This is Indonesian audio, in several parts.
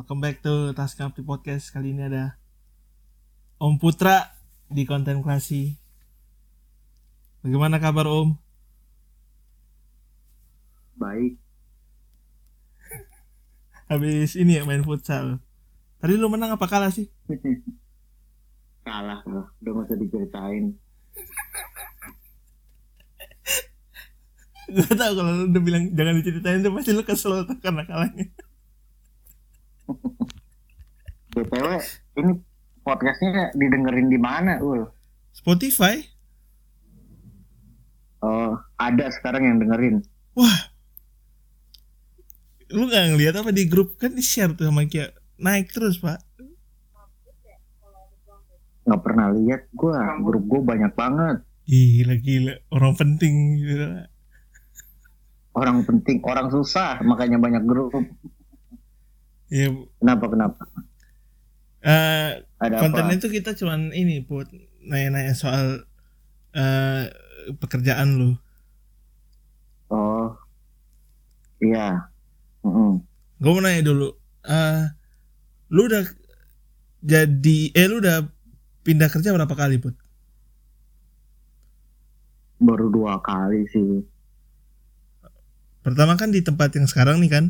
welcome back to Taskapti Podcast. Kali ini ada Om Putra di kontemplasi. Bagaimana kabar Om? Baik. Habis ini ya main futsal. Tadi lu menang apa kalah sih? Kalah loh, udah gak usah diceritain. Gue tau kalau lu udah bilang jangan diceritain tuh pasti lu kesel karena kalahnya. BTW, ini podcastnya didengerin di mana, Ul? Spotify? Oh, ada sekarang yang dengerin. Wah. Lu gak ngeliat apa di grup kan di share tuh sama Kia. Naik terus pak. Nggak pernah lihat gua, grup gua banyak banget. Gila gila orang penting gitu. Orang penting, orang susah, makanya banyak grup. Ya Kenapa, kenapa? eh Ada konten apa? itu kita cuman ini buat nanya-nanya soal eh pekerjaan lu. Oh, iya. Mm-mm. Gue mau nanya dulu. eh lu udah jadi eh lu udah pindah kerja berapa kali put? Baru dua kali sih. Pertama kan di tempat yang sekarang nih kan.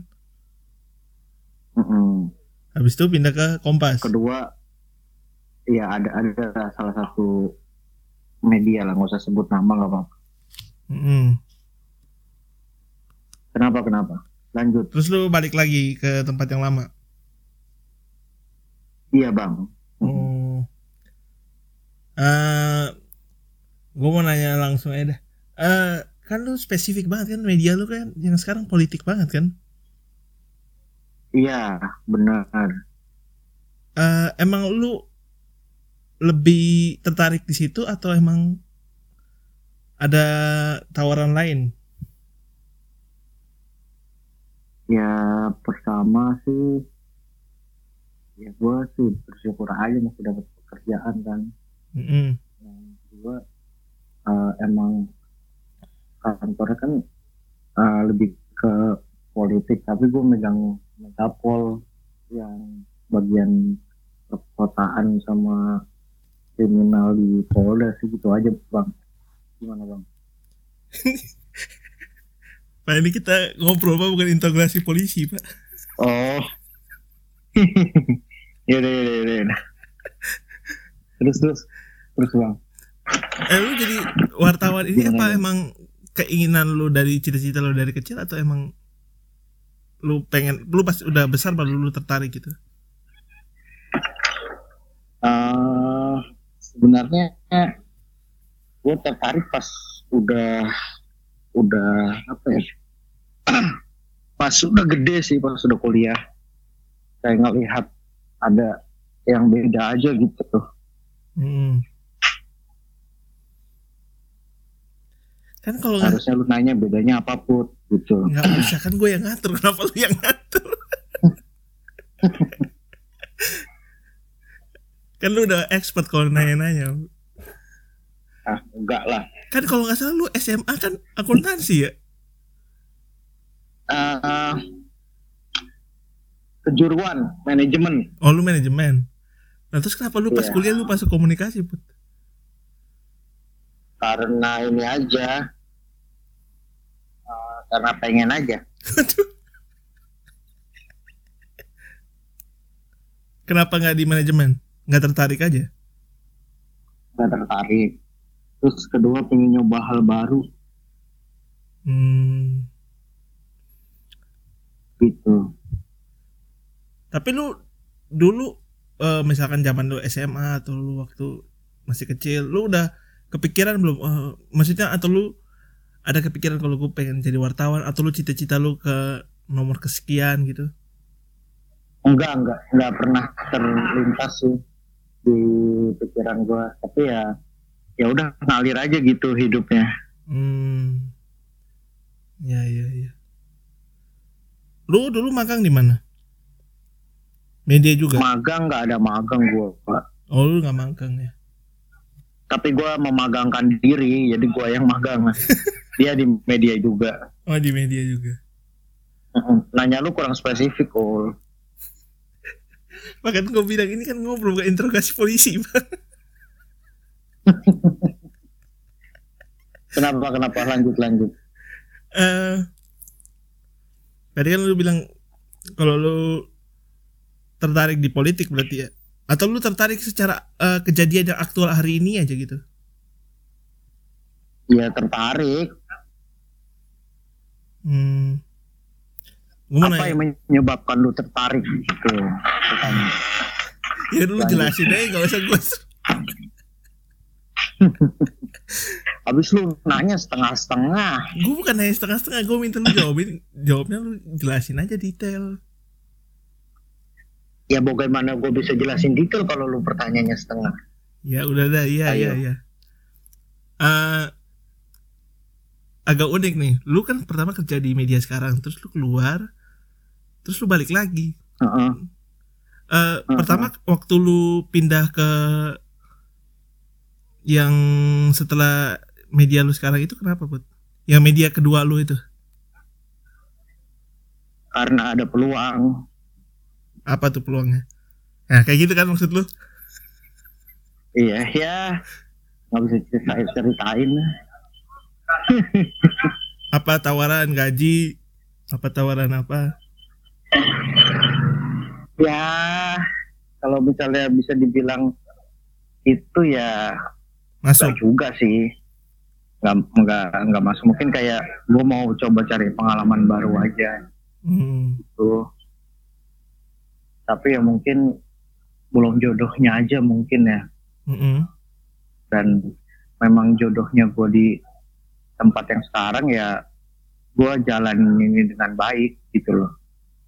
Mm-mm. Habis itu pindah ke Kompas. Kedua, ya ada ada salah satu media lah, nggak usah sebut nama nggak apa-apa. Mm-mm. Kenapa, kenapa? Lanjut. Terus lu balik lagi ke tempat yang lama. Iya bang. Oh. Eh, gue mau nanya langsung aja dah. Eh, kan lu spesifik banget kan media lu kan yang sekarang politik banget kan? Iya benar. Eh, emang lu lebih tertarik di situ atau emang ada tawaran lain? Ya pertama sih, ya gue sih bersyukur aja masih dapat pekerjaan kan. Mm-mm. Yang kedua eh, emang kantornya kan eh, lebih ke politik, tapi gue megang megapol yang bagian perkotaan sama kriminal di Polda sih gitu aja bang. Gimana bang? Pak ini kita ngobrol apa bukan integrasi polisi pak? Oh. ya udah ya ya udah. Terus terus terus bang. Eh lu jadi wartawan ini Gimana, apa Bang? emang keinginan lu dari cita-cita lu dari kecil atau emang lu pengen lu pas udah besar baru lu tertarik gitu? Eh, sebenarnya gue tertarik pas udah udah apa ya? pas udah gede sih pas udah kuliah. Kayak ngelihat ada yang beda aja gitu tuh. Hmm. Kan kalau Harusnya lu nanya bedanya apa put gitu. nggak bisa kan gue yang ngatur kenapa lu yang ngatur? kan lu udah expert kalau nanya-nanya. Ah enggak lah. Kan kalau nggak salah lu SMA kan akuntansi ya? Eh, kejuruan manajemen. Oh lu manajemen. Nah terus kenapa lu pas Iya. kuliah lu masuk komunikasi put? karena ini aja karena pengen aja. Kenapa nggak di manajemen? Nggak tertarik aja? gak tertarik terus kedua pengen nyoba hal baru Hmm. gitu Tapi lu dulu eh, misalkan zaman lu SMA atau lu waktu masih kecil, lu udah kepikiran belum? eh, maksudnya atau lu ada kepikiran kalau gue pengen jadi wartawan atau lu cita-cita lu ke nomor kesekian gitu? enggak enggak enggak pernah terlintas sih di pikiran gua tapi ya ya udah ngalir aja gitu hidupnya Hmm. Ya ya ya. Lu dulu magang di mana? Media juga. magang nggak ada magang gua Pak. Oh lu nggak magang ya? tapi gua memagangkan diri jadi gua yang magang dia di media juga Oh di media juga. Nanya lu kurang spesifik ul Bahkan gue bilang ini kan ngobrol bukan interogasi polisi, Bang. Kenapa kenapa lanjut lanjut? Eh tadi kan lu bilang kalau lu tertarik di politik berarti ya atau lu tertarik secara eh, kejadian yang aktual hari ini aja gitu Ya tertarik. Hmm mau Apa nanya yang menyebabkan lu tertarik gitu? Pertanyaan. ya dulu jelasin aja gak usah gue Habis lu nanya setengah-setengah. gue bukan nanya setengah-setengah gue minta lu jawabin jawabnya lu jelasin aja detail Ya bagaimana gue bisa jelasin detail kalau lu pertanyaannya setengah? ya udah dah iya iya iya Eh, agak unik nih lu kan pertama kerja di media sekarang terus lu keluar terus lu balik lagi Heeh. Eh, Hmm, pertama waktu lu pindah ke yang setelah media lu sekarang itu kenapa bud yang media kedua lu itu Karena ada peluang. apa tuh peluangnya nah kayak gitu kan maksud lu Iya ya. Nggak bisa ceritain, ceritain. apa tawaran gaji? Apa tawaran apa? Ya kalau misalnya bisa dibilang itu ya masuk. juga sih. Nggak nggak nggak masuk. Mungkin kayak gue mau coba cari pengalaman baru aja. Hmm, tuh tapi ya mungkin belum jodohnya aja mungkin ya. Mm-mm. dan memang jodohnya gue di tempat yang sekarang ya gue jalan ini dengan baik gitu loh.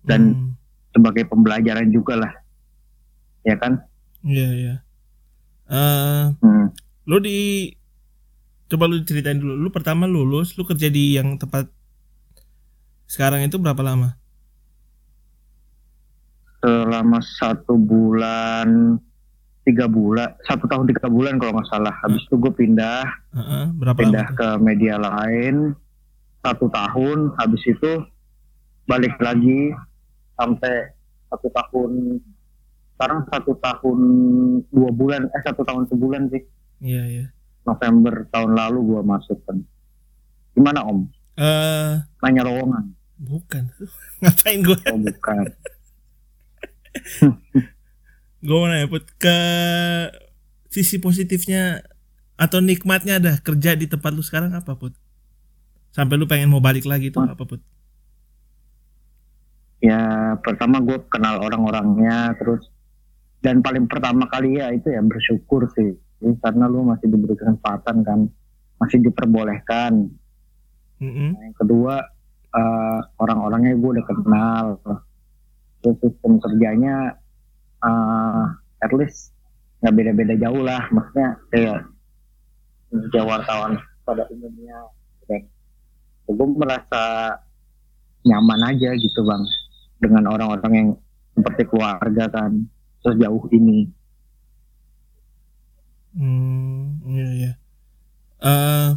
Dan- Hmm, sebagai pembelajaran juga lah. Ya kan? Iya iya. Eh, hmm. lu di coba lu ceritain dulu. Lu pertama lulus lu kerja di yang tempat sekarang itu berapa lama? Selama satu bulan tiga bulan satu tahun tiga bulan kalau nggak salah. Habis itu gue pindah berapa pindah ke media lain satu tahun. Habis itu balik lagi sampai satu tahun sekarang satu tahun dua bulan eh satu tahun sebulan sih. Iya iya. November tahun lalu gua masuk kan gimana om? Eh nanya lowongan bukan. Ngapain gue oh bukan gue mau nanya Put, ke sisi positifnya atau nikmatnya ada kerja di tempat lu sekarang apa put sampai lu pengen mau balik lagi tuh apa put ya pertama gue kenal orang-orangnya terus dan paling pertama kali ya itu ya bersyukur sih karena lu masih diberi kesempatan kan masih diperbolehkan Mm-mm. Yang kedua eh, orang-orangnya gue udah kenal. Terus sistem kerjanya eh, at least nggak beda-beda jauh lah. Maksudnya kayak kerja wartawan pada umumnya. Dan gue merasa nyaman aja gitu bang dengan orang-orang yang seperti keluarga kan terus jauh ini. Hmm, iya iya. Eh,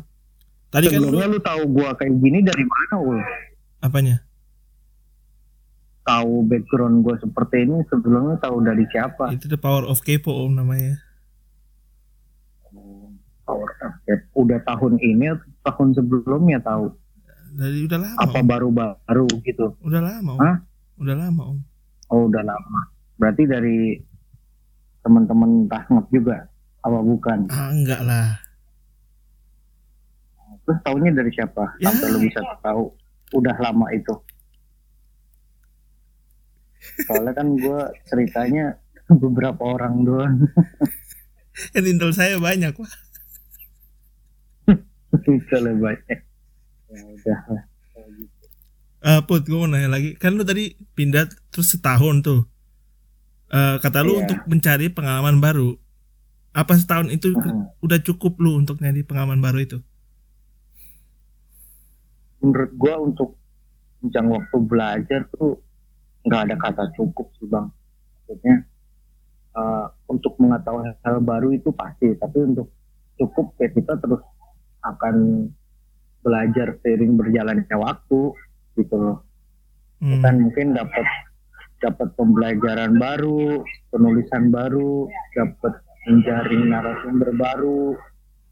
tadi kan lu lu tahu gue kayak gini dari mana ul? apanya? Tahu background gue seperti ini sebelumnya tahu dari siapa? Itu the power of kepo om namanya. Power Update. Udah tahun ini atau tahun sebelumnya tahu? Dari udah lama. Apa Om. baru-baru gitu? Udah lama om. Hah? Udah lama om. Oh udah lama. Berarti dari teman-teman Tasnget juga? Apa bukan? Ah enggak lah. Terus tahunya dari siapa? Ya. Sampai lu bisa tahu udah lama itu. Soalnya kan gue ceritanya beberapa orang doang. Kan intel saya banyak pak. Kalau banyak. Ya udah. Eh Put, gue mau nanya lagi. Kan lu tadi pindah terus setahun tuh. Eh kata lu Iya. untuk mencari pengalaman baru. Apa setahun itu Hmm. udah cukup lu untuk nyari pengalaman baru itu? menurut gua untuk jenjang waktu belajar tuh nggak ada kata cukup sih bang maksudnya eh, untuk mengetahui hal baru itu pasti tapi untuk cukup ya kita terus akan belajar seiring berjalannya waktu gitu loh Hmm. kan mungkin dapat dapat pembelajaran baru penulisan baru dapat menjaring narasumber baru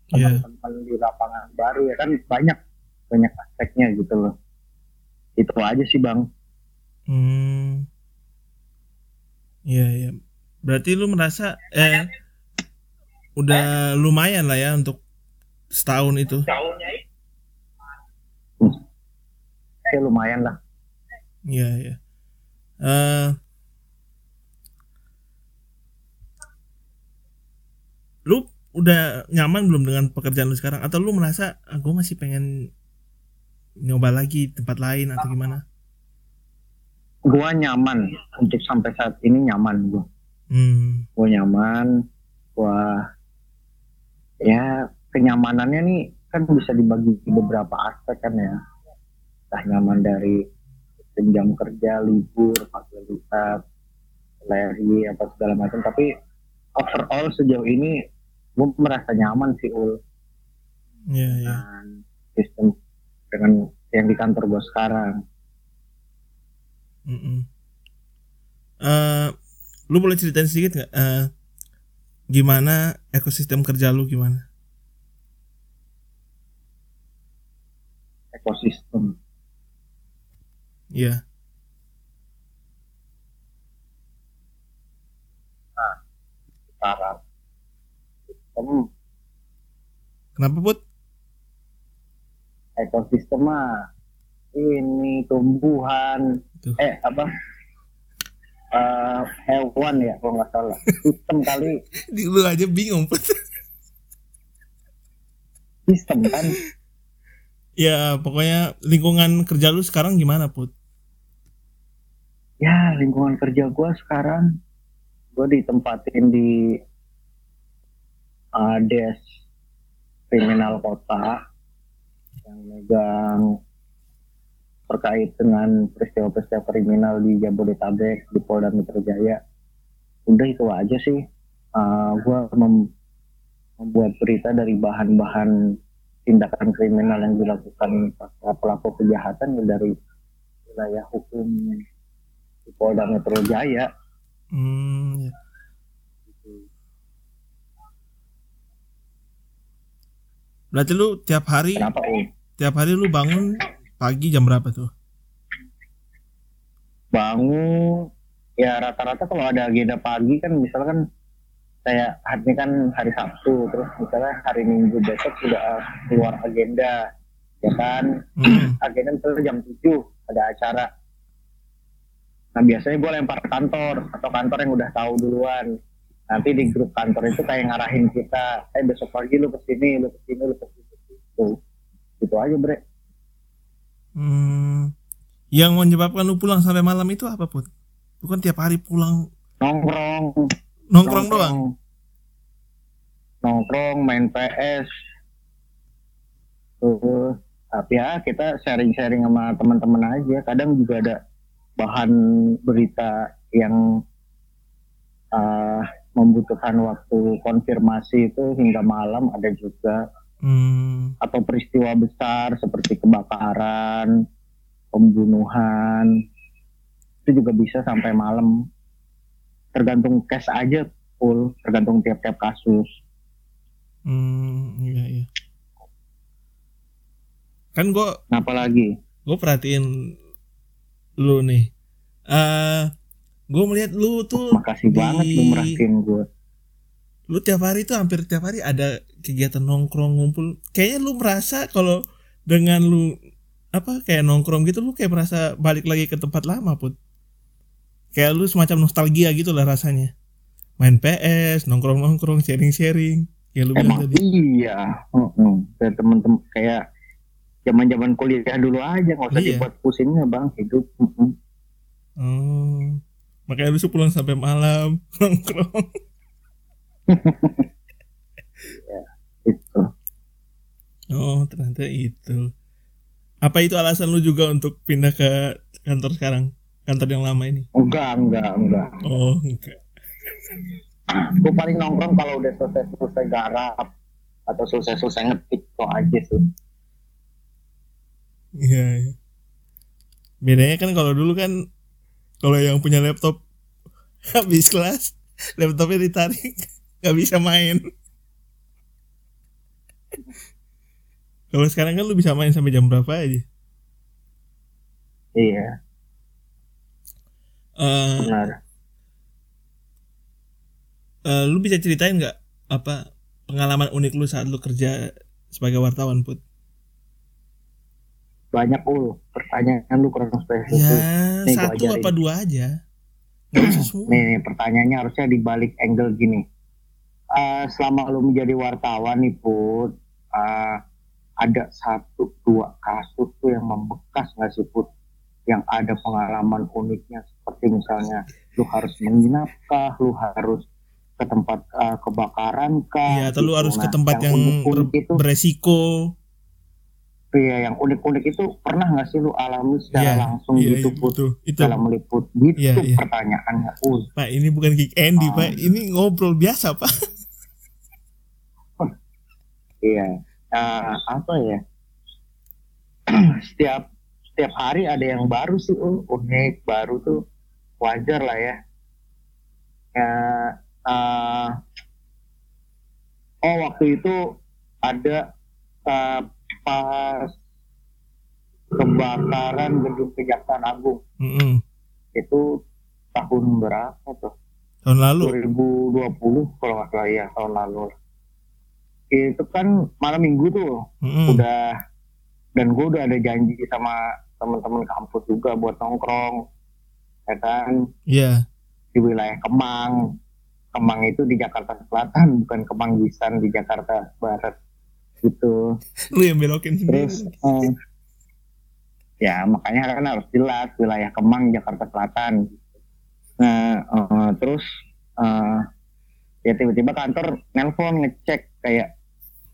Iya. teman-teman di lapangan baru ya kan banyak banyak aspeknya gitu loh itu aja sih bang Hmm. Iya, iya. Berarti lu merasa eh udah lumayan lah ya untuk setahun itu. ya lumayan lah Iya, iya. Eh lu udah nyaman belum dengan pekerjaan lu sekarang atau lu merasa ah, gue masih pengen nyoba lagi tempat lain atau gimana? Gua nyaman. Untuk sampai saat ini nyaman gua. Hmm. gua nyaman gua ya kenyamanannya nih kan bisa dibagi di beberapa aspek kan ya. Entah nyaman dari jam kerja libur fasilitas leri apa segala macam. Tapi overall sejauh ini gue merasa nyaman sih ul. Iya, iya. dengan sistem dengan yang di kantor gue sekarang Eh, lu boleh ceritain sedikit nggak eh, gimana ekosistem kerja lu gimana? ekosistem Iya. sekarang sistem Kenapa put? ekosistem mah ini tumbuhan Tuh. eh apa? Eh, hewan ya kalau nggak salah. Sistem kali. Di lu aja bingung. Sistem kan. Ya pokoknya lingkungan kerja lu sekarang gimana put? ya lingkungan kerja gue sekarang gue ditempatin di uh, des kriminal kota yang megang terkait dengan peristiwa-peristiwa kriminal di Jabodetabek di Polda Metro Jaya. Udah itu aja sih. Uh, gue membuat berita dari bahan-bahan tindakan kriminal yang dilakukan pelaku kejahatan ya dari wilayah hukum di Polda Metro Jaya. Hmm, ya. Berarti lu tiap hari kenapa um tiap hari lu bangun pagi jam berapa tuh? bangun ya rata-rata kalau ada agenda pagi kan misalkan kayak hari ini kan hari Sabtu terus misalnya hari Minggu besok sudah keluar agenda ya kan? Hmm. agenda misalnya jam 7 ada acara. Nah biasanya gue lempar kantor atau kantor yang udah tahu duluan. Nanti di grup kantor itu kayak ngarahin kita eh besok pagi lu ke sini lu ke sini lu ke sini gitu. Gitu aja bre Hmm. Yang menyebabkan lu pulang sampai malam itu apa put? Bukan tiap hari pulang nongkrong nongkrong doang. nongkrong main PS tuh tapi ya kita sharing-sharing sama teman-teman aja kadang juga ada bahan berita yang uh, membutuhkan waktu konfirmasi itu hingga malam ada juga Hmm. atau peristiwa besar seperti kebakaran pembunuhan itu juga bisa sampai malam tergantung case aja full tergantung tiap-tiap kasus Hmm, iya iya. Kan gua Nah, apalagi gue perhatiin lu nih. Eh, gue melihat lu tuh makasih di- banget lu merhatiin gue lu tiap hari tuh hampir tiap hari ada kegiatan nongkrong ngumpul. Kayaknya lu merasa kalau dengan lu apa kayak nongkrong gitu lu kayak merasa balik lagi ke tempat lama put. Kayak lu semacam nostalgia gitu lah rasanya. Main PS, nongkrong-nongkrong, sharing-sharing. Kayak lu bilang tadi. iya Heeh. kayak temen-temen kayak zaman zaman kuliah dulu aja nggak usah Iya. dibuat pusingnya bang hidup Heeh. Oh. Makanya lu pulang sampai malam nongkrong. Oh, ternyata itu. Apa itu alasan lu juga untuk pindah ke kantor sekarang? Kantor yang lama ini? enggak enggak enggak Oh, enggak. gue paling nongkrong kalau udah selesai selesai garap atau selesai selesai ngetik itu aja sih Iya. iya. Bedanya kan kalau dulu kan kalau yang punya laptop habis kelas laptopnya ditarik nggak bisa main kalau sekarang kan lu bisa main sampai jam berapa aja? Iya. Eh, benar. eh, lu bisa ceritain nggak apa pengalaman unik lu saat lu kerja sebagai wartawan put? Banyak ul pertanyaan lu kurang spesifik. Ya Nih, satu apa dua aja. Nih, nih pertanyaannya harusnya dibalik angle gini. Eh, selama lu menjadi wartawan nih put eh, ada satu dua kasus tuh yang membekas nggak sih put yang ada pengalaman uniknya seperti misalnya lu harus menginap kah lu harus ke tempat eh, kebakaran kah Iya, atau lu gitu. harus ke Nah, tempat yang, unik-unik ber- itu beresiko Iya, yang unik-unik itu pernah nggak sih lu alami secara Iya, langsung iya, gitu iya, put betul. itu dalam meliput gitu Iya, iya. pertanyaannya Ul. pak ini bukan kick Andy Ah. pak ini ngobrol biasa pak Iya, Nah, apa ya? setiap setiap hari ada yang baru sih, Ul. unik baru tuh wajar lah ya. Ya, eh, oh waktu itu ada eh, pas kebakaran gedung Kejaksaan Agung Mm-mm. itu tahun berapa tuh? tahun lalu 2020 kalau nggak salah ya tahun lalu itu kan malam minggu tuh. Mm-mm. udah dan gue udah ada janji sama teman-teman kampus juga buat nongkrong ya kan? Iya. Di wilayah Kemang. Kemang itu di Jakarta Selatan bukan Kemanggisan di Jakarta Barat. Gitu. Lu yang belokin terus eh, ya makanya kan harus jelas wilayah Kemang Jakarta Selatan. Nah eh, terus eh, ya tiba-tiba kantor nelpon ngecek kayak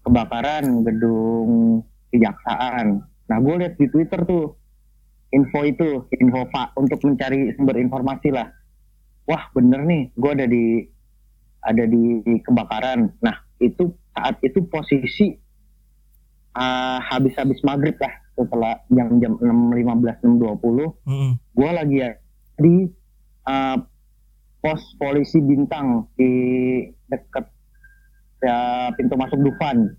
kebakaran gedung kejaksaan. Nah gue lihat di Twitter tuh info itu info pak untuk mencari sumber informasi lah. Wah bener nih gue ada di ada di, di kebakaran. Nah itu saat itu posisi ah, habis-habis maghrib lah setelah jam-jam 6.15 6.20 Mm-mm. gue lagi ya di uh, pos polisi bintang di dekat ya, pintu masuk Dufan.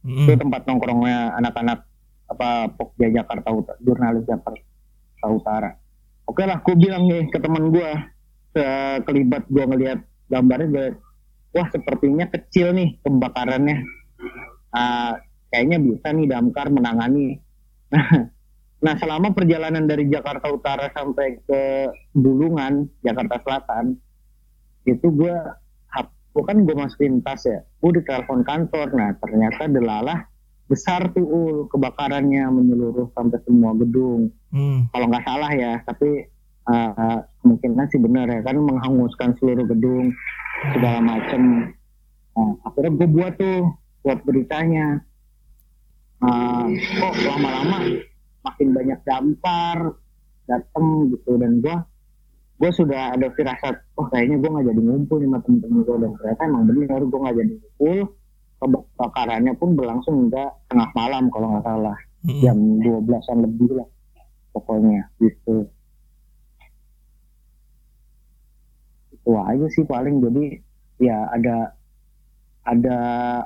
Mm-mm. itu tempat nongkrongnya anak-anak apa Pokja Jakarta Utara jurnalis Jakarta Utara. Oke lah gue bilang nih ke teman gue sekelibat gue ngelihat gambarnya gue wah sepertinya kecil nih kebakarannya Ah, kayaknya bisa nih damkar menangani. Nah nah selama perjalanan dari Jakarta Utara sampai ke Bulungan Jakarta Selatan itu gue bukan gue masukin tas ya gue ditelepon kantor. Nah ternyata delalah besar tuh Ul, kebakarannya menyeluruh sampai semua gedung. Mm. kalau nggak salah ya tapi uh, kemungkinan sih benar ya kan menghanguskan seluruh gedung segala macem. Nah, akhirnya gue buat tuh buat beritanya. Uh, kok lama-lama makin banyak dampar dateng gitu dan gue gue sudah ada firasat oh kayaknya gue nggak jadi ngumpul nih sama temen-temen gue dan ternyata emang benar gue nggak jadi ngumpul. Kebakarannya pun berlangsung hingga tengah malam kalau nggak salah. Mm-mm. jam 12-an lebih lah pokoknya gitu. Itu aja sih paling. Jadi ya ada ada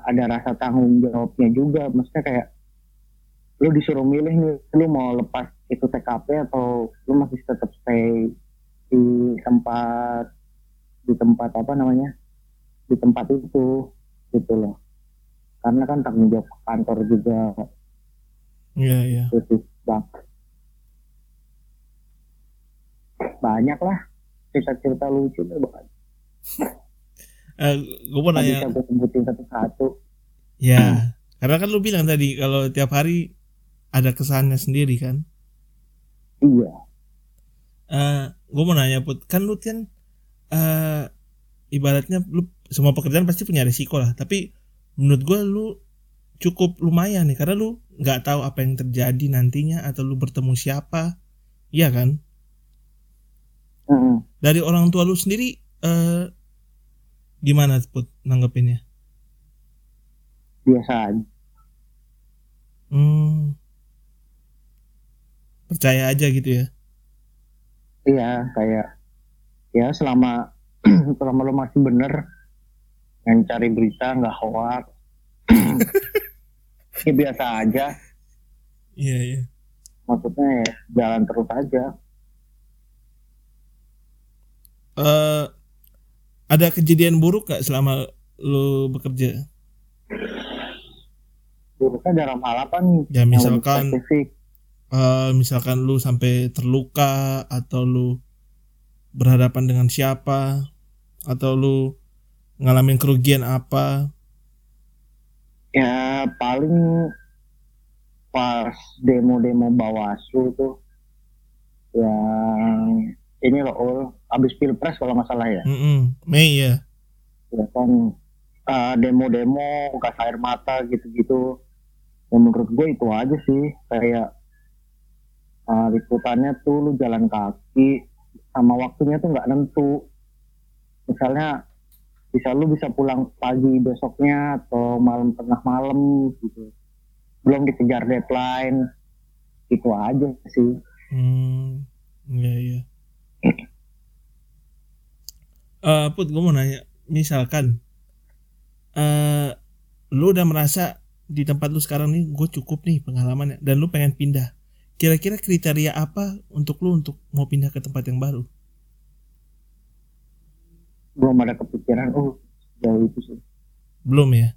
ada rasa tanggung jawabnya juga. Maksudnya kayak lu disuruh milih nih lu mau lepas itu TKP atau lu masih tetap stay di tempat di tempat apa namanya? Di tempat itu gitu loh. Karena kan tanggung jawab kantor juga. Iya iya. bang banyak lah. Cerita-cerita lucu tuh bang. Eh, gue mau nanya, bisa gue sebutin satu-satu. Ya, karena kan lu bilang tadi kalau tiap hari ada kesannya sendiri kan. iya Eh, gue mau nanya put, kan lu kan eh ibaratnya lu semua pekerjaan pasti punya resiko lah. Tapi menurut gue lu cukup lumayan nih karena lu nggak tahu apa yang terjadi nantinya atau lu bertemu siapa, iya kan? Mm-mm. Dari orang tua lu sendiri eh gimana put nanggepinnya? biasa aja Hmm, percaya aja gitu ya? Iya kayak ya selama selama lo masih bener yang cari berita nggak hoax. Ya biasa aja. Iya iya. maksudnya ya jalan terus aja. Eh ada kejadian buruk gak selama lu bekerja? buruknya dalam hal apa nih? Ya misalkan spesifik eh misalkan lu sampai terluka atau lu berhadapan dengan siapa atau lu ngalamin kerugian apa? ya paling pas demo-demo Bawaslu tuh yang ini loh Ul, habis pilpres kalau nggak salah ya Mm-mm. Mei ya. ya kan uh, demo-demo gas air mata gitu-gitu ya menurut gue itu aja sih kayak uh, liputannya tuh lu jalan kaki sama waktunya tuh nggak nentu misalnya bisa lu bisa pulang pagi besoknya atau malam tengah malam gitu belum dikejar deadline itu aja sih Hmm. Iya iya. Eh Put, gue mau nanya, misalkan eh lu udah merasa di tempat lu sekarang nih gue cukup nih pengalamannya dan lu pengen pindah. Kira-kira kriteria apa untuk lu untuk mau pindah ke tempat yang baru? belum ada kepikiran oh jauh itu sih Belum ya?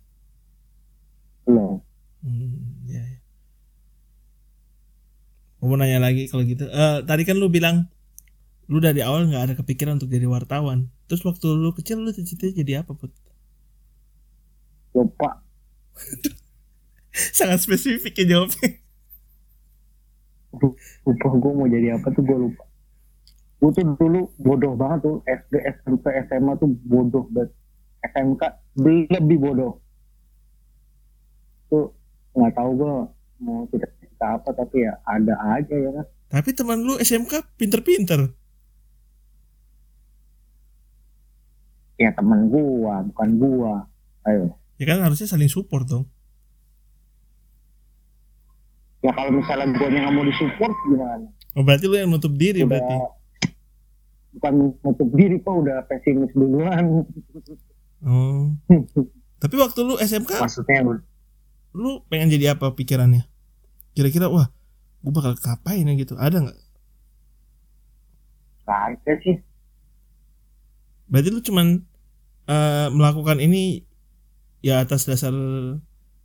belum Hmm, ya, ya. Mau nanya lagi kalau gitu. Eh tadi kan lu bilang lu dari awal nggak ada kepikiran untuk jadi wartawan. Terus waktu lu kecil lu cita-cita jadi apa, Put? lupa Sangat spesifik ya jawabnya. Lupa gue mau jadi apa tuh gue lupa. Gue tuh dulu bodoh banget tuh SD SMP SMA tuh bodoh banget. SMK lebih bodoh. Tuh nggak tahu gue mau cita-cita apa tapi ya ada aja ya kan Tapi teman lu SMK pinter-pinter. ya teman gua bukan gua. Ayo. Ya kan harusnya saling support dong. Ya kalau misalnya gue nggak mau disupport gimana Oh, berarti lu yang nutup diri udah berarti. bukan menutup diri kok udah pesimis duluan Oh. Tapi waktu lu SMK maksudnya lu pengen jadi apa pikirannya? Kira-kira wah, gua bakal ngapain ya gitu. Ada nggak? nggak ada sih Berarti lu cuman eh, melakukan ini ya atas dasar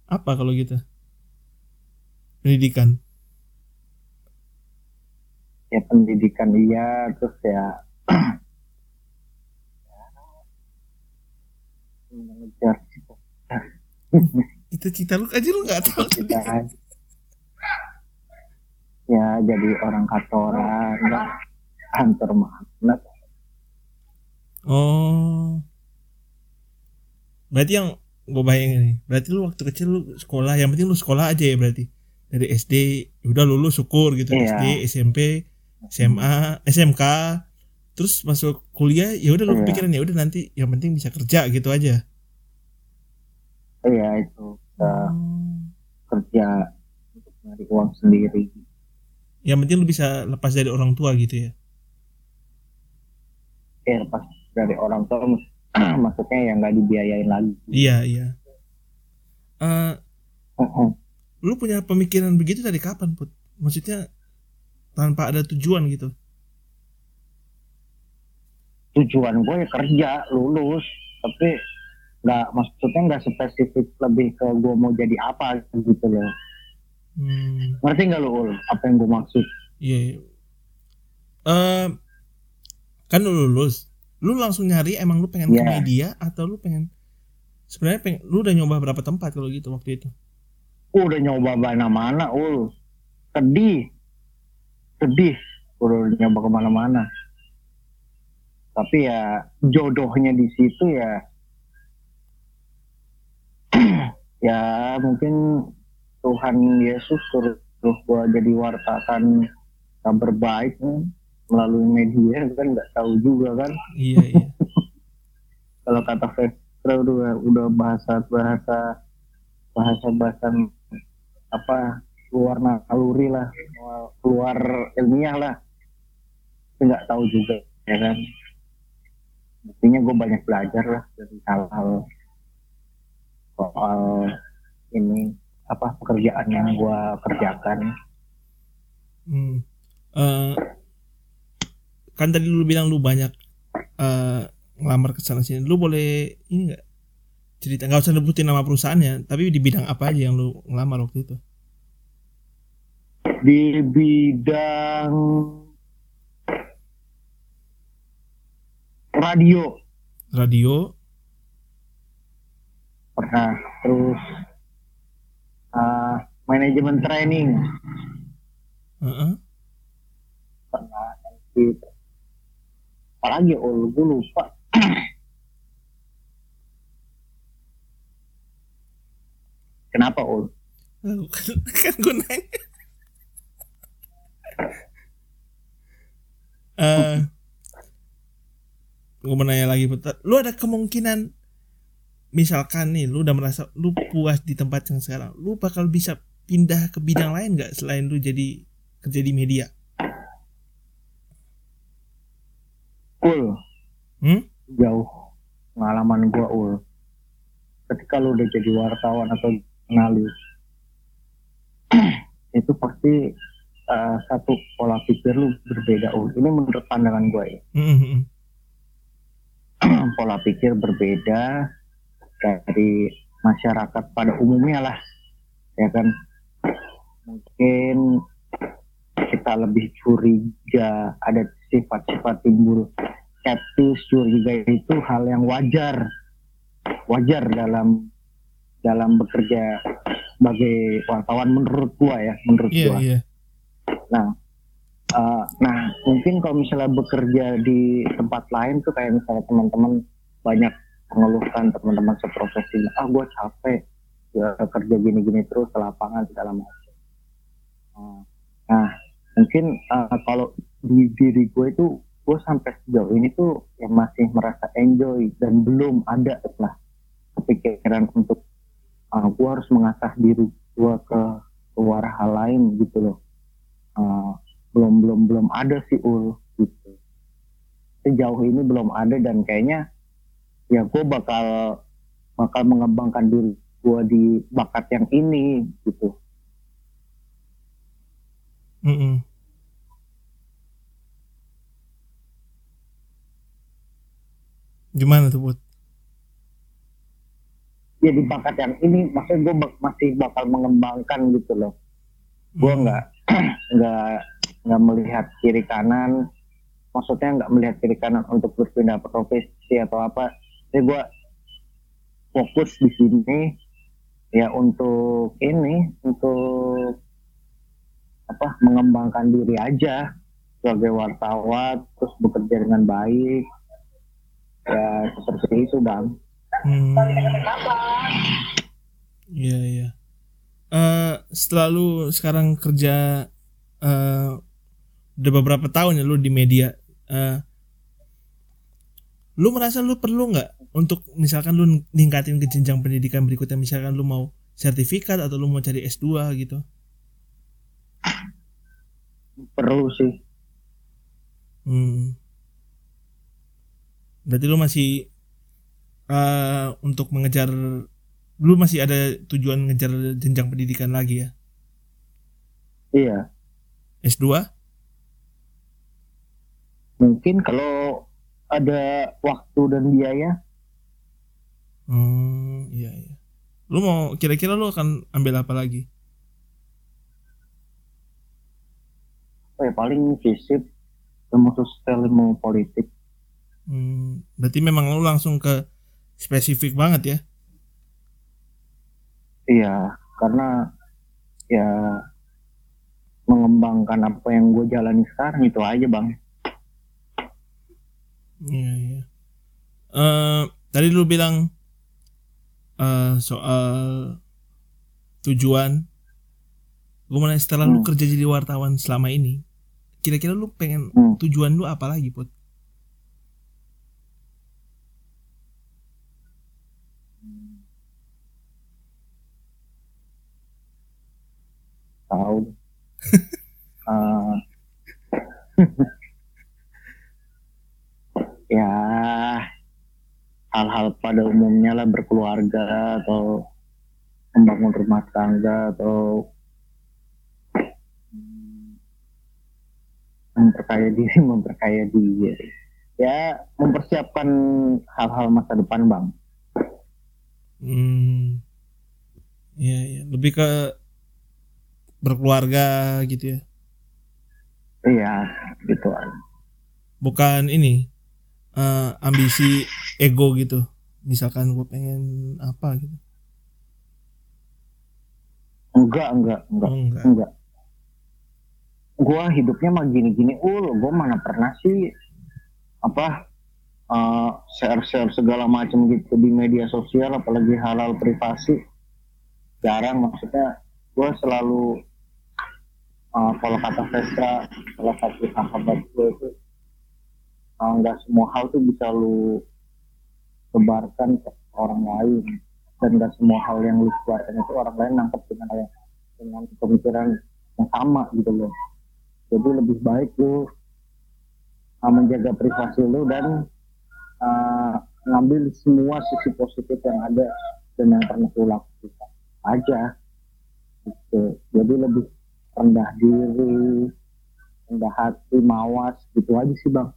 apa kalau gitu? Pendidikan. ya pendidikan iya terus ya mengejar Itu cita lu aja lu nggak tahu. cita ya jadi orang kantoran lah kantor magnet Oh. Berarti yang gue bayangin nih, berarti lu waktu kecil lu sekolah, yang penting lu sekolah aja ya berarti. Dari SD udah lulus syukur gitu, Iya. SD, SMP, SMA, SMK, terus masuk kuliah ya udah lu Iya. kepikiran ya udah nanti yang penting bisa kerja gitu aja. iya itu Hmm. kerja untuk nyari uang sendiri Yang penting lu bisa lepas dari orang tua gitu ya. ya pas dari orang tua maksudnya yang nggak dibiayain lagi Iya, iya. Eh, Heeh. Lu punya pemikiran begitu dari kapan, Put? Maksudnya tanpa ada tujuan gitu. tujuan gue ya kerja lulus tapi nggak maksudnya nggak spesifik lebih ke gue mau jadi apa gitu loh Hmm. ngerti nggak lo Ul? apa yang gue maksud Iya. iya. Eh, kan lu lulus, lu langsung nyari emang lu pengen ke Iya. media atau lu pengen sebenarnya pengen lu udah nyoba berapa tempat kalau gitu waktu itu? Udah nyoba mana-mana ul. Sedih. Sedih udah nyoba ke mana-mana. Tapi ya jodohnya di situ ya ya mungkin Tuhan Yesus suruh gua jadi wartawan kabar baik nih, melalui media kan nggak tahu juga kan? Iya iya. kalau kata Vestra udah udah bahasa bahasa bahasa bahasa apa luar naluri lah keluar ilmiah lah. Tapi nggak tahu juga ya kan? Buktinya gue banyak belajar lah dari hal-hal soal ini apa pekerjaan yang gue kerjakan. Hmm. uh, kan tadi lu bilang lu banyak uh, ngelamar ke sana sini. Lu boleh ini nggak cerita nggak usah sebutin nama perusahaannya tapi di bidang apa aja yang lu ngelamar waktu itu? Di bidang radio. Radio. Pernah terus uh, manajemen training. Uh -uh. pernah MC apalagi oh gue lupa kenapa ul kan gue nanya. Uh, gue mau nanya lagi lu ada kemungkinan misalkan nih lu udah merasa lu puas di tempat yang sekarang lu bakal bisa pindah ke bidang lain nggak selain lu jadi kerja di media? Ul. Hmm? jauh pengalaman gua ul. Ketika lu udah jadi wartawan atau jurnalis itu pasti uh, satu pola pikir lu berbeda ul. Ini menurut pandangan gua ya. Mm -hmm. pola pikir berbeda dari masyarakat pada umumnya lah ya kan? Mungkin kita lebih curiga ada sifat-sifat timbul skeptis curiga itu hal yang wajar wajar dalam dalam bekerja sebagai wartawan menurut gua ya menurut yeah, gua yeah. nah uh, nah mungkin kalau misalnya bekerja di tempat lain tuh kayak misalnya teman-teman banyak mengeluhkan teman-teman seprofesi ah gue capek ya kerja gini-gini terus ke lapangan segala macam nah mungkin uh, kalau di diri gue itu gue sampai sejauh ini tuh yang masih merasa enjoy dan belum ada lah kepikiran untuk uh, gue harus mengasah diri gue ke luar hal lain gitu loh uh, belum belum belum ada sih ul gitu sejauh ini belum ada dan kayaknya ya gue bakal bakal mengembangkan diri gue di bakat yang ini gitu. Mm -mm. Gimana tuh buat? Ya di bakat yang ini, maksudnya gue bak masih bakal mengembangkan gitu loh. Gue nggak nggak nggak melihat kiri kanan, maksudnya nggak melihat kiri kanan untuk berpindah profesi atau apa. Jadi gue fokus di sini ya untuk ini untuk apa mengembangkan diri aja sebagai wartawan terus bekerja dengan baik. Ya seperti itu bang hmm. iya iya uh, setelah lu sekarang kerja uh, udah beberapa tahun ya lu di media uh, lu merasa lu perlu nggak untuk misalkan lu ningkatin ke jenjang pendidikan berikutnya misalkan lu mau sertifikat atau lu mau cari S2 gitu perlu sih hmm. berarti lu masih uh, untuk mengejar lu masih ada tujuan ngejar jenjang pendidikan lagi ya iya S2 mungkin kalau ada waktu dan biaya Hmm, iya iya. Lu mau kira-kira lu akan ambil apa lagi? Oh ya paling fisip ilmu sosial ilmu politik. Hmm, berarti memang lu langsung ke spesifik banget ya? Iya, karena ya mengembangkan apa yang gue jalani sekarang itu aja bang. Iya iya. Uh, tadi lu bilang uh, soal tujuan gue mau nanya setelah hmm. lu kerja jadi wartawan selama ini kira-kira lu pengen hmm. tujuan lu apa lagi put uh, ya hal-hal pada umumnya lah berkeluarga atau membangun rumah tangga atau memperkaya diri memperkaya diri. Ya mempersiapkan hal-hal masa depan bang. Hmm. Ya, ya. Lebih ke berkeluarga gitu ya? Iya gitu. Bukan ini uh, ambisi ego gitu. Misalkan gue pengen apa gitu. Enggak enggak enggak. Oh, enggak, enggak. gue hidupnya mah gini-gini ul gue mana pernah sih apa uh, share-share segala macam gitu di media sosial apalagi halal privasi. Jarang maksudnya gue selalu uh, kalau kata Vestra salah satu sahabat gue itu uh, nggak uh, semua hal tuh bisa lu sebarkan ke orang lain. Dan nggak semua hal yang lu keluarkan itu orang lain nangkep dengan dengan pemikiran yang sama gitu loh. Jadi lebih baik lu uh, menjaga privasi lu dan uh, ngambil semua sisi positif yang ada dan yang pernah lu lakukan aja. Gitu. Jadi lebih rendah diri rendah hati mawas gitu aja sih bang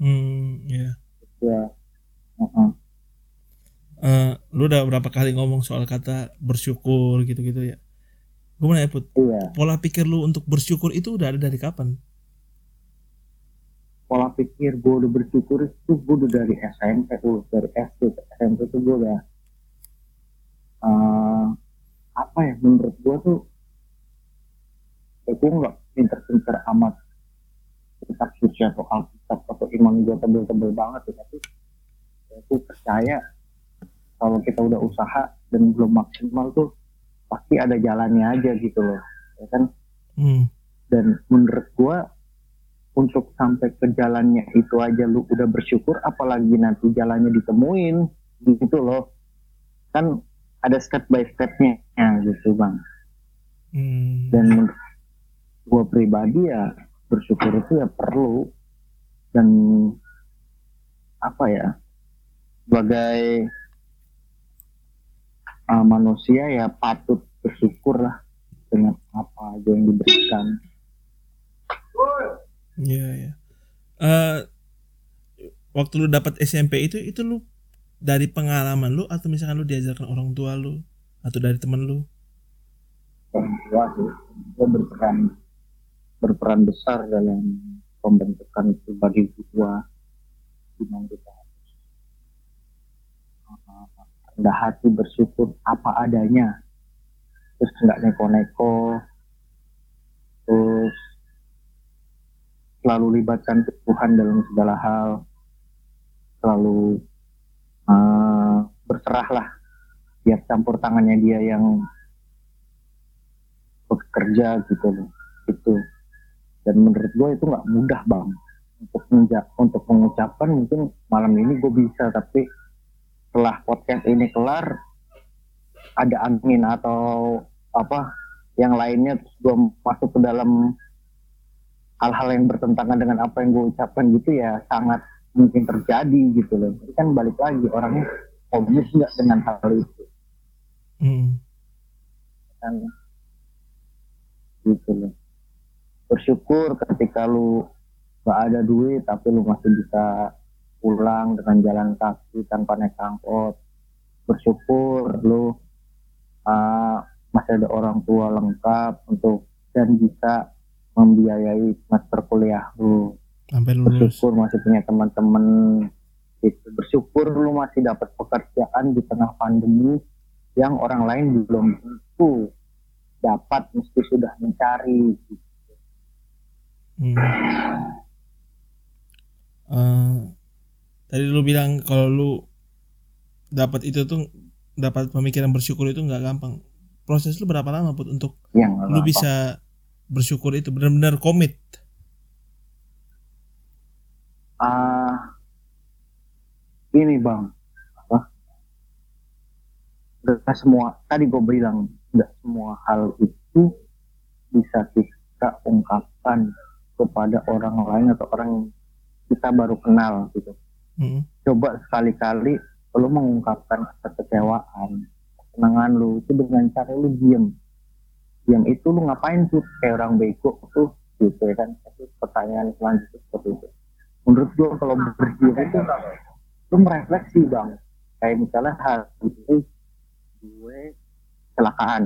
hmm ya yeah. ya uh -uh. Uh, lu udah berapa kali ngomong soal kata bersyukur gitu-gitu ya gue mau nanya put iya. pola pikir lu untuk bersyukur itu udah ada dari kapan pola pikir gue udah bersyukur itu gue udah dari SMP tuh dari SD SMP tuh gue udah uh, apa ya menurut gue tuh ya gue nggak pinter-pinter amat kitab suci atau alkitab atau iman gue tebel-tebel banget ya tapi ya, gue percaya kalau kita udah usaha dan belum maksimal tuh pasti ada jalannya aja gitu loh ya kan hmm. dan menurut gua untuk sampai ke jalannya itu aja lu udah bersyukur apalagi nanti jalannya ditemuin gitu loh kan ada step by stepnya ya, gitu bang hmm. dan menurut gua pribadi ya bersyukur itu ya perlu dan apa ya sebagai uh, manusia ya patut bersyukur lah dengan apa aja yang diberikan. Iya ya. Uh, waktu lu dapat SMP itu itu lu dari pengalaman lu atau misalkan lu diajarkan orang tua lu atau dari temen lu? Orang tua sih, gue berperan berperan besar dalam pembentukan pribadi gua gimana kita. Rendah hati bersyukur apa adanya. Terus nggak neko-neko. Terus selalu libatkan Tuhan dalam segala hal. Selalu uh, berserahlah biar campur tangannya dia yang bekerja gitu loh. Itu dan menurut gue itu nggak mudah bang. Untuk untuk mengucapkan mungkin malam ini gue bisa tapi setelah podcast ini kelar ada angin atau apa yang lainnya terus gue masuk ke dalam hal-hal yang bertentangan dengan apa yang gue ucapkan gitu ya sangat mungkin terjadi gitu loh. Jadi kan balik lagi orangnya komis nggak dengan hal itu. Hmm. kan gitu loh bersyukur ketika lu gak ada duit tapi lu masih bisa pulang dengan jalan kaki tanpa naik angkot bersyukur lu uh, masih ada orang tua lengkap untuk dan bisa membiayai semester kuliah lu sampai lulus. bersyukur masih punya teman-teman gitu bersyukur lu masih dapat pekerjaan di tengah pandemi yang orang lain belum tentu dapat meski sudah mencari gitu. Hmm. uh, tadi lu bilang kalau lu dapat itu tuh dapat pemikiran bersyukur itu nggak gampang. Proses lu berapa lama put untuk ya, lu apa. bisa bersyukur itu? Benar-benar komit? Ah uh, ini bang. Apa? Nggak semua tadi gue bilang nggak semua hal itu bisa kita ungkapkan kepada orang lain atau orang kita baru kenal gitu. Hmm. coba sekali-kali lu mengungkapkan kekecewaan kesenangan lu itu dengan cara lu diem. Diem itu lu ngapain tuh kayak orang bego tuh gitu ya kan? Itu pertanyaan selanjutnya seperti itu. Menurut gua kalau berdiem itu lu merefleksi bang. Kayak misalnya hari ini gue kecelakaan.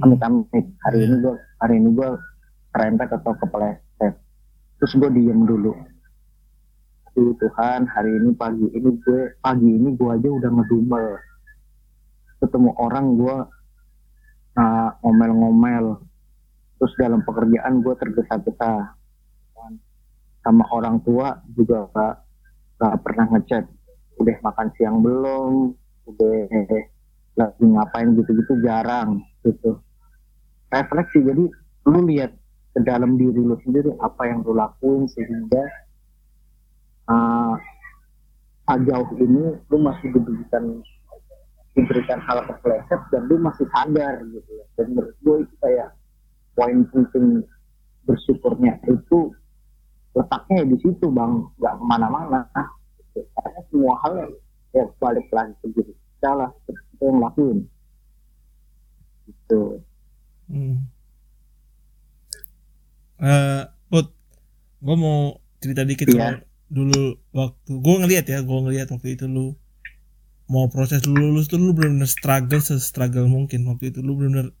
Amit amit hari ini gua hari ini gua kerempet atau kepleset. Terus gue diem dulu. Aduh Tuhan hari ini pagi ini gue pagi ini gue aja udah ngedumel. Ketemu orang gue uh, ngomel-ngomel. Terus dalam pekerjaan gue tergesa-gesa. Sama orang tua juga gak, gak pernah ngechat. Udah makan siang belum? Udah lagi ngapain gitu-gitu jarang gitu. Refleksi jadi lu lihat ke dalam diri lu sendiri apa yang lu lakuin sehingga uh, jauh ini lu masih diberikan diberikan hal kepleset dan lu masih sadar gitu ya. Dan menurut gue itu kayak poin penting bersyukurnya itu letaknya di situ bang, nggak ke mana-mana. Gitu. Karena semua hal ya balik lagi ke diri kita lah, yang lakuin. Gitu. Hmm. Uh, Put, gue mau cerita dikit yeah dulu waktu gue ngeliat ya gue ngeliat waktu itu lu mau proses lu lulus tuh lu bener-bener struggle se-struggle mungkin waktu itu lu bener-bener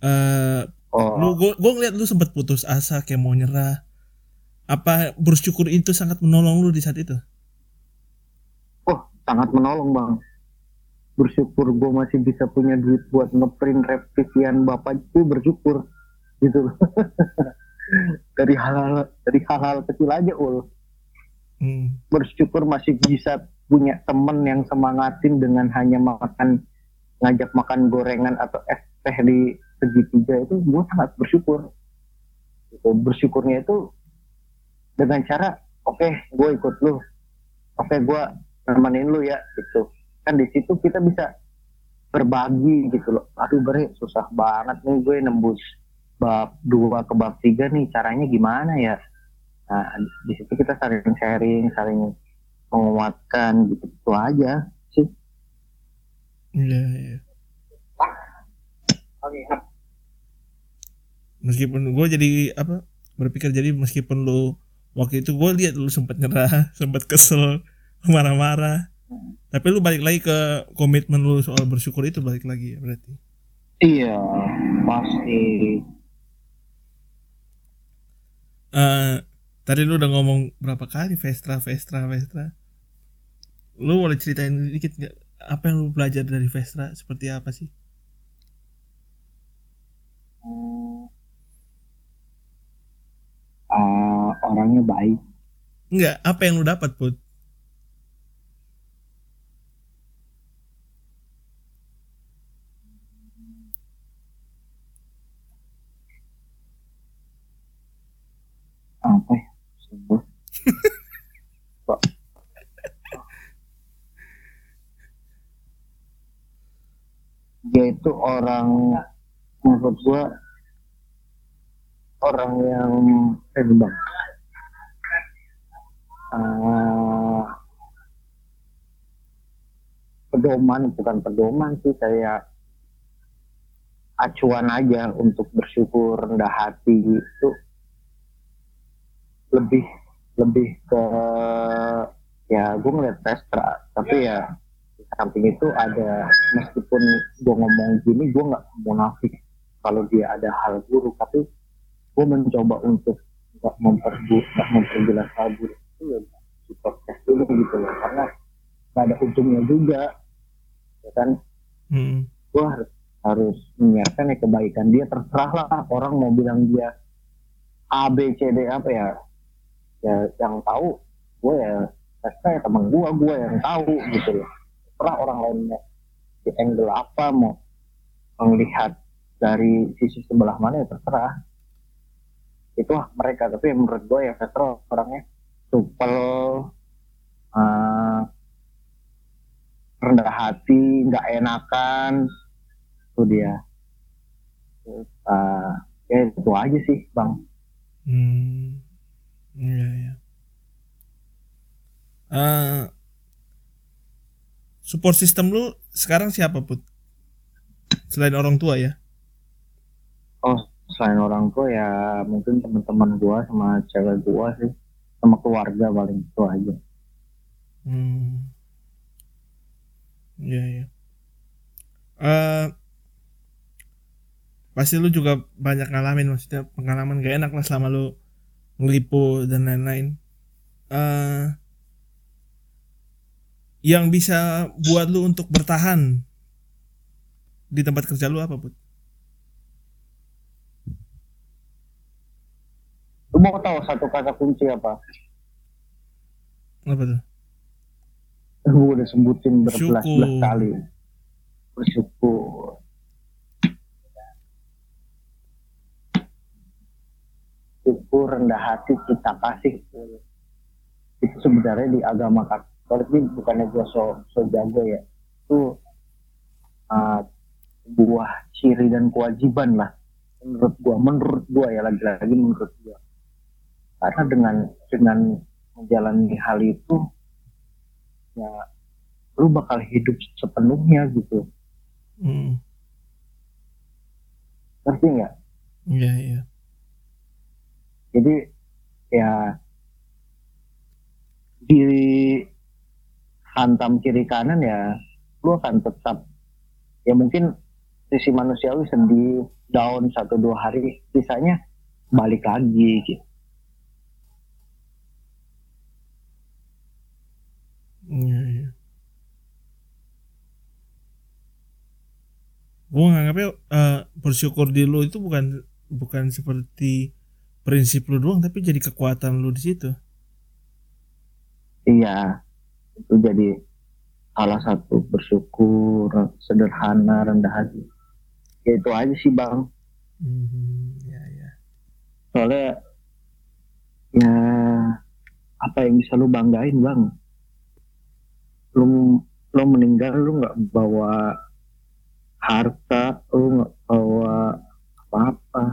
uh, oh. lu gue gue ngeliat lu sempat putus asa kayak mau nyerah. Apa bersyukur itu sangat menolong lu di saat itu? Oh sangat menolong bang. Bersyukur gue masih bisa punya duit buat ngeprint revisian bapak itu bersyukur gitu. Dari hal-hal dari hal-hal kecil aja ul. Hmm. bersyukur masih bisa punya temen yang semangatin dengan hanya makan ngajak makan gorengan atau es teh di segitiga itu gue sangat bersyukur. Gitu. bersyukurnya itu dengan cara oke okay, gue ikut lu. Oke okay, gue nemenin lu ya gitu. Kan di situ kita bisa berbagi gitu loh. Aduh beri susah banget nih gue nembus bab dua ke bab tiga nih caranya gimana ya Nah, di situ kita saling sharing, saling menguatkan gitu, gitu aja sih. Iya, iya. Meskipun gue jadi apa berpikir jadi meskipun lu waktu itu gue lihat lu sempat nyerah, sempat kesel, marah-marah. Tapi lu balik lagi ke komitmen lu soal bersyukur itu balik lagi ya berarti. Iya, pasti. Uh, Tadi lu udah ngomong berapa kali Vestra, Vestra, Vestra. Lu boleh ceritain dikit nggak apa yang lu belajar dari Vestra seperti apa sih? Uh, orangnya baik. Enggak, apa yang lu dapat, Put? Dia itu orang menurut gua orang yang eh pedoman bukan pedoman sih kayak acuan aja untuk bersyukur rendah hati itu lebih lebih ke ya gue ngeliat Vestra tapi ya samping itu ada meskipun gue ngomong gini gue nggak munafik kalau dia ada hal buruk tapi gue mencoba untuk nggak memperbu nggak memperjelas hal buruk itu ya proses dulu gitu loh. Karena nggak ada ujungnya juga ya kan? Hmm. gue harus harus menyiapkan ya kebaikan dia. Terserah lah orang mau bilang dia A B C D apa ya. Ya yang tahu gue ya saya teman gue gue yang tahu gitu loh pernah orang lain mau di angle apa mau melihat dari sisi sebelah mana ya terserah. Itu mereka tapi menurut gue ya Petro orangnya supel uh, rendah hati nggak enakan. Itu dia. Uh, ya itu aja sih bang. Hmm. Iya, iya. Uh, support system lu sekarang siapa put? Selain orang tua ya? Oh selain orang tua ya mungkin teman-teman gua sama cewek gua sih. Sama keluarga paling itu aja. Hmm. Iya iya. Eh pasti lu juga banyak ngalamin maksudnya pengalaman gak enak lah selama lu ngeliput dan lain-lain. Eh yang bisa buat lu untuk bertahan di tempat kerja lu apa, Put? lu mau tahu satu kata kunci apa? Apa tuh? gue udah sebutin berbelas-belas kali. Bersyukur. Syukur rendah hati kita kasih. Itu sebenarnya di agama katolik ini bukannya gue so, so jago ya itu uh, buah ciri dan kewajiban lah menurut gua menurut gua ya lagi-lagi menurut gua karena dengan dengan menjalani hal itu ya lu bakal hidup sepenuhnya gitu Hmm. ngerti nggak Iya, iya. jadi ya diri hantam kiri kanan ya lu akan tetap ya mungkin sisi manusiawi sedih down satu dua hari sisanya balik lagi gitu Iya, iya. Gue nganggapnya eh, bersyukur di lu itu bukan bukan seperti prinsip lu doang tapi jadi kekuatan lu di situ. iya itu jadi salah satu bersyukur sederhana rendah hati. Ya itu aja sih bang. Hmm, ya ya. soalnya ya apa yang bisa lu banggain bang? Lu lu meninggal lu nggak bawa harta lu nggak bawa apa-apa.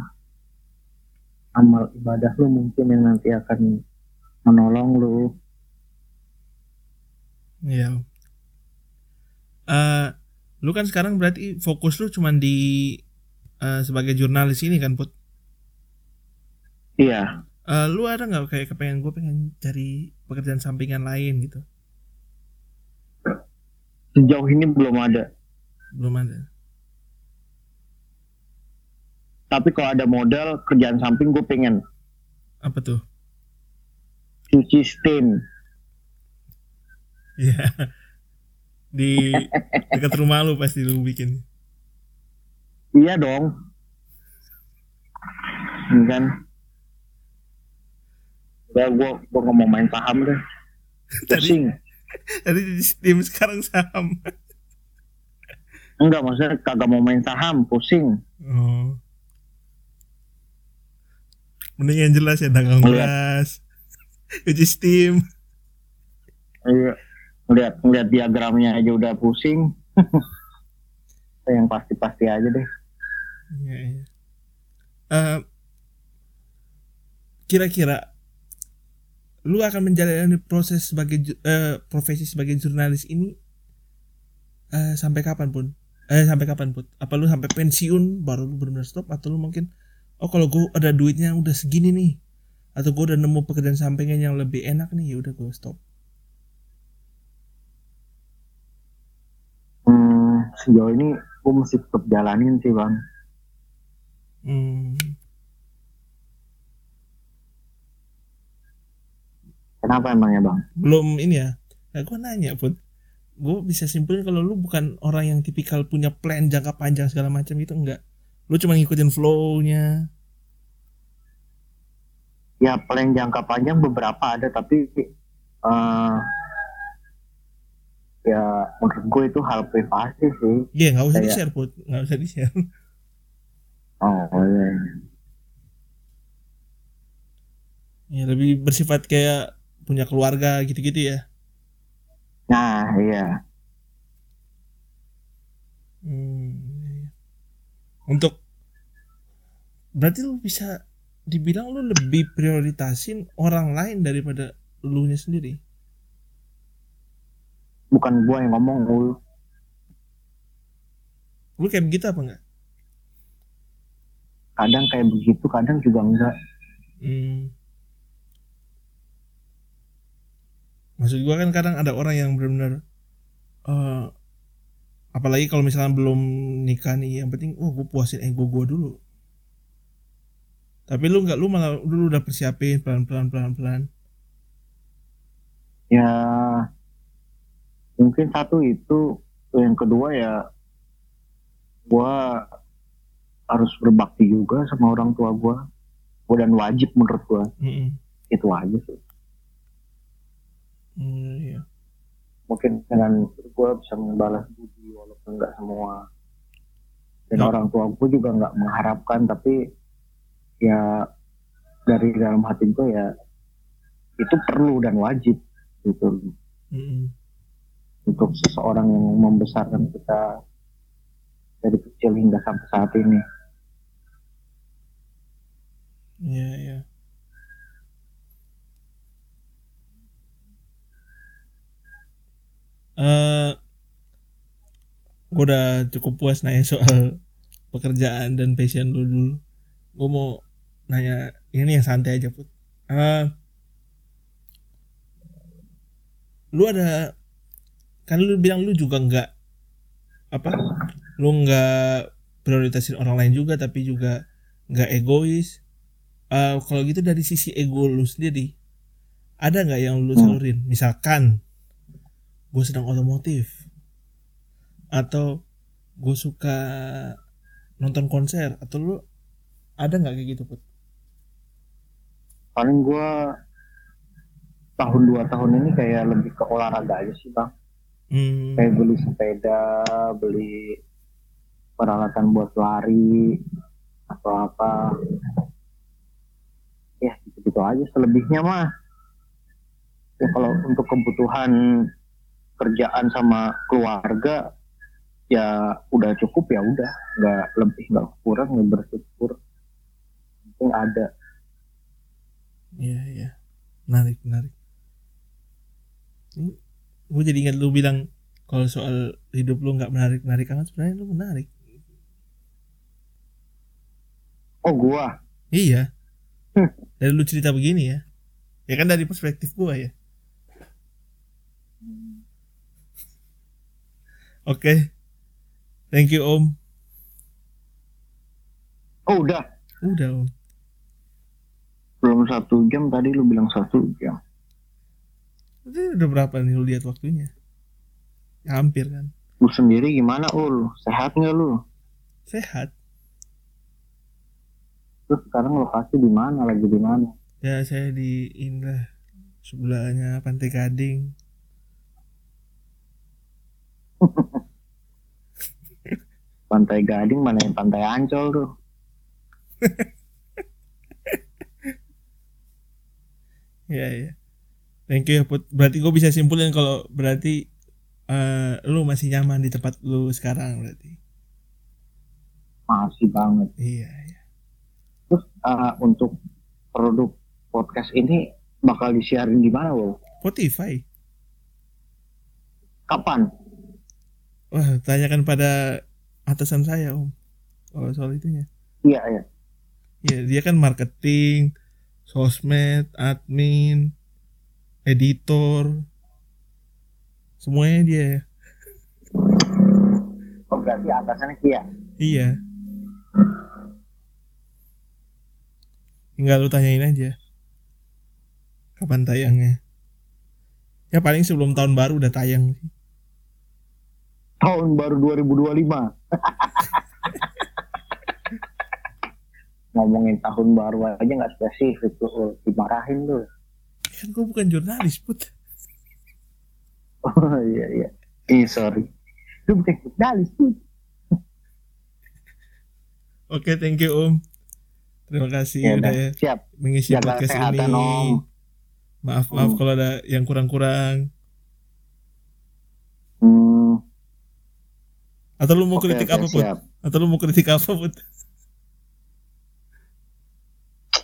Amal ibadah lu mungkin yang nanti akan menolong lu Iya. Eh, lu kan sekarang berarti fokus lu cuman di eh, sebagai jurnalis ini kan, Put? iya Eh, lu ada nggak kayak kepengen gue pengen cari pekerjaan sampingan lain gitu? sejauh ini belum ada Belum ada. tapi kalau ada modal kerjaan samping gue pengen Apa tuh? cuci stain Iya. Di dekat rumah lu pasti lu bikin. iya dong Iya kan ya gue gue nggak mau main saham deh pusing tadi di Steam sekarang saham. enggak maksudnya kagak mau main saham pusing Oh. Mending yang jelas ya dagang Lihat. beras. Cuci Steam. Iya. Ngeliat ngeliat diagramnya aja udah pusing yang pasti-pasti aja deh Iya, iya. Eh, kira-kira lu akan menjalani proses sebagai eh, profesi sebagai jurnalis ini eh, sampai kapan pun? Eh sampai kapan pun? Apa lu sampai pensiun baru lu benar stop atau lu mungkin oh kalau gue ada duitnya udah segini nih atau gue udah nemu pekerjaan sampingan yang lebih enak nih ya udah gue stop. Sejauh ini gue mesti tetap jalanin sih bang. Hmm. kenapa emangnya bang? Belum ini ya. Nah, gue nanya pun gue bisa simpulin kalau lu bukan orang yang tipikal punya plan jangka panjang segala macam itu enggak? Lu cuma ngikutin flow-nya. Ya plan jangka panjang beberapa ada tapi eh ya menurut gue itu hal privasi sih. Iya nggak usah di share put. Nggak usah di share oh iya. ya lebih bersifat kayak punya keluarga gitu-gitu ya. Nah iya. Hmm, iya. untuk berarti lu bisa dibilang lu lebih prioritasin orang lain daripada lu nya sendiri bukan gue yang ngomong ul lu kayak begitu apa enggak? Kadang kayak begitu kadang juga enggak. Hmm. maksud gua kan kadang ada orang yang benar-benar eh, apalagi kalau misalnya belum nikah nih yang penting oh gue puasin ego gue dulu. Tapi lu nggak lu malah dulu udah persiapin pelan pelan pelan pelan ya mungkin satu itu yang kedua ya gua harus berbakti juga sama orang tua gua Gua dan wajib menurut gua Mm-mm. itu aja sih Hmm, iya. mungkin dengan gua bisa membalas budi walaupun nggak semua dan Ya. orang tua gua juga nggak mengharapkan tapi ya dari dalam hati gua ya itu perlu dan wajib gitu Mm-mm. Untuk seseorang yang membesarkan kita dari kecil hingga sampai saat ini. Iya, iya. Eh, gue udah cukup puas nanya soal pekerjaan dan passion lu dulu. Gue mau nanya ini yang santai aja put. Eh, lu ada kan lu bilang lu juga nggak apa? Lu nggak prioritasin orang lain juga tapi juga nggak egois eh kalau gitu dari sisi ego lu sendiri ada nggak yang lu Hmm. salurin misalkan gue sedang otomotif atau gue suka nonton konser atau lu ada nggak kayak gitu put Paling gua tahun dua tahun ini kayak lebih ke olahraga aja sih bang. Hmm, Kayak beli sepeda, beli peralatan buat lari atau apa. Ya gitu-gitu aja. Selebihnya mah. Ya kalau untuk kebutuhan kerjaan sama keluarga ya udah cukup ya udah. Nggak lebih nggak kurang nggak bersyukur. Penting ada. Iya iya. Menarik menarik gue jadi ingat lu bilang kalau soal hidup lu nggak menarik menarik amat sebenarnya lu menarik oh gua Iya. Dari lu cerita begini ya. Ya kan dari perspektif gua ya. Oke. Thank you Om. oh udah Udah Om. belum satu jam tadi lu bilang satu jam Ini udah berapa nih lu lihat waktunya? Ya, hampir kan. lu sendiri gimana ul sehat nggak lu Sehat. terus sekarang lokasi di mana lagi di mana Ya saya di Indah sebelahnya Pantai Gading. pantai gading mana yang pantai ancol tuh Ya ya. Thank you ya Put. Berarti gue bisa simpulin kalau berarti eh, lu masih nyaman di tempat lu sekarang berarti. masih banget Iya iya. terus uh, untuk produk podcast ini bakal disiarin di mana ul Spotify. kapan Wah, tanyakan pada atasan saya, Om. Kalau soal itunya. iya iya Ya, dia kan marketing, sosmed, admin, editor. Semuanya dia ya. oh, berarti atasannya Kia Iya. Tinggal lu tanyain aja. Kapan tayangnya? Ya paling sebelum tahun baru udah tayang sih. tahun baru 2025 ngomongin tahun baru aja nggak spesifik tuh dimarahin tuh Kan gue bukan jurnalis, Put. oh iya iya Ih, sorry lu bukan jurnalis tuh Oke, thank you Om. Terima kasih ya udah ya siap mengisi jaga podcast ini. kesehatan om Maaf maaf Hmm. kalau ada yang kurang-kurang. hmm, Atau lu mau oke, kritik oke, apa put? siap. Atau lu mau kritik apa put?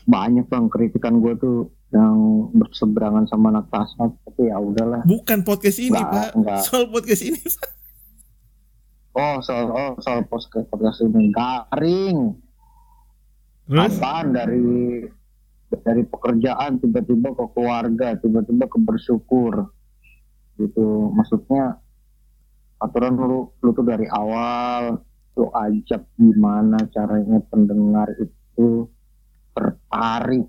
banyak bang kritikan gue tuh yang berseberangan sama anak tasma tapi ya udahlah. Bukan podcast ini Nggak, pak. nggak. soal podcast ini Pak. oh soal oh soal podcast podcast ini. Garing. Terus? Apaan? Dari dari pekerjaan tiba-tiba ke keluarga tiba-tiba ke bersyukur. Gitu. Maksudnya aturan lu lu tuh dari awal lu ajak gimana caranya pendengar itu tertarik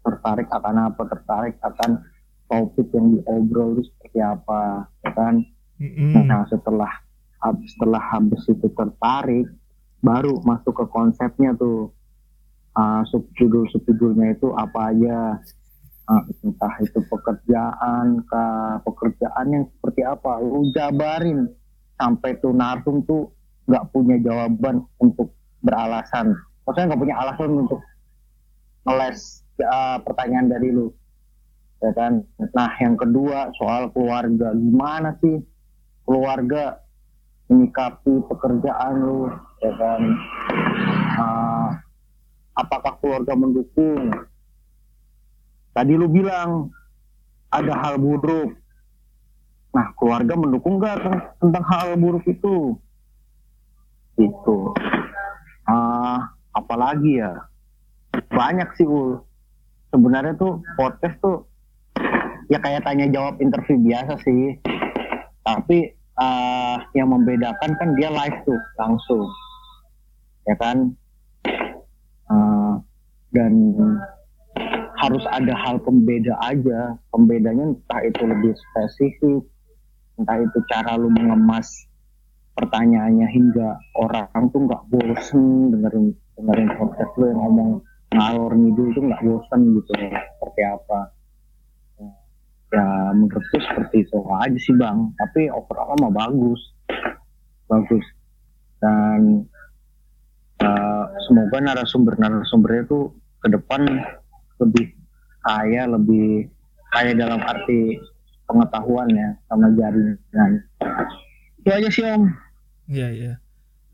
tertarik akan apa tertarik akan topik yang diobrol itu seperti apa ya kan? Mm-mm. Nah setelah setelah habis itu tertarik, baru masuk ke konsepnya tuh. Ah, subjudul subjudulnya itu apa aja, Ah, entah itu pekerjaan, kah pekerjaan yang seperti apa, lu jabarin. Sampai tuh narsum tuh nggak punya jawaban untuk beralasan, maksudnya nggak punya alasan untuk ngeles ah, pertanyaan dari lu, ya kan? Nah yang kedua soal keluarga, gimana sih keluarga menyikapi pekerjaan lu? Ya kan? Ah, apakah keluarga mendukung? Tadi lu bilang ada hal buruk. Nah keluarga mendukung ten- tentang hal buruk itu? Itu ah apalagi ya? Banyak sih ul sebenarnya tuh podcast tuh ya kayak tanya jawab interview biasa sih. Tapi eh, yang membedakan kan dia live tuh langsung. Ya kan? Eh, dan harus ada hal pembeda aja. Pembedanya entah itu lebih spesifik entah itu cara lu mengemas pertanyaannya hingga orang tuh nggak bosen dengerin dengerin podcast lu yang ngomong ngalor ngidul itu nggak bosen gitu seperti apa? Ya menurutku seperti itu aja sih bang. Tapi overall mah bagus. Bagus. Dan eh, semoga narasumber-narasumbernya tuh ke depan lebih kaya lebih kaya dalam arti pengetahuan ya sama jaringan. Itu aja sih om. Iya iya.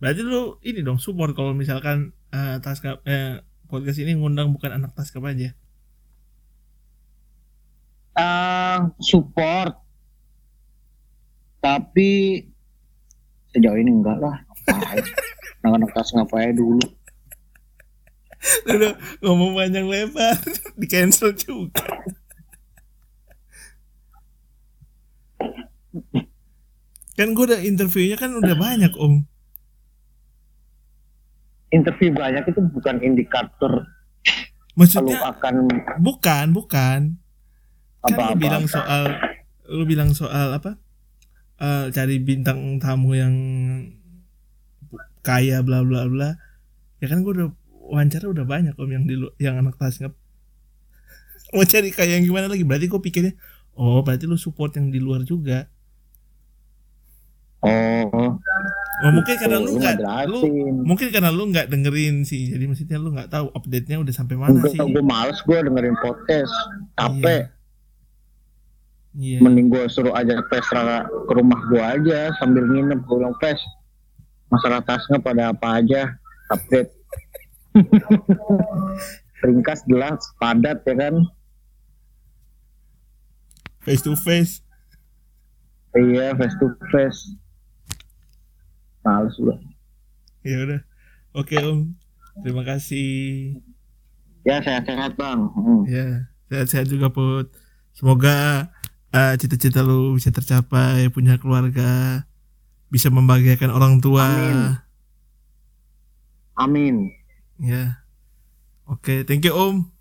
Berarti lu ini dong support kalau misalkan eh, taskap eh, podcast ini ngundang bukan anak taskap aja. Eh, support tapi sejauh ini enggak lah anak-anak tas ngapain dulu Udah ngomong panjang lebar di cancel juga. kan gue udah interviewnya kan udah banyak om. Interview banyak itu bukan indikator lu Maksudnya akan bukan bukan. Kan lu bilang soal lu bilang soal apa? Eh, cari bintang tamu yang kaya bla bla bla. Ya kan gue udah wawancara udah banyak om yang di yang anak tasngap. Mau cari kaya yang gimana lagi? Berarti gue pikirnya oh berarti lu support yang di luar juga. oh Oh mungkin karena lu nggak lu mungkin karena lu nggak dengerin sih. Jadi maksudnya lu nggak tahu update-nya udah sampai mana gue sih. gue males gue dengerin podcast. Capek. Iya. mending gue suruh aja Pesra ke rumah gue aja sambil nginep. Gue bilang Pes masalah tasnya pada apa aja? Update. Ringkas jelas padat ya kan? Face to face. iya face to face males gue Ya udah. Oke om. Terima kasih. ya sehat-sehat bang Hmm. Ya, sehat-sehat juga Put. Semoga eh, cita-cita lu bisa tercapai, punya keluarga, bisa membahagiakan orang tua. Amin. amin Ya. Oke, thank you Om.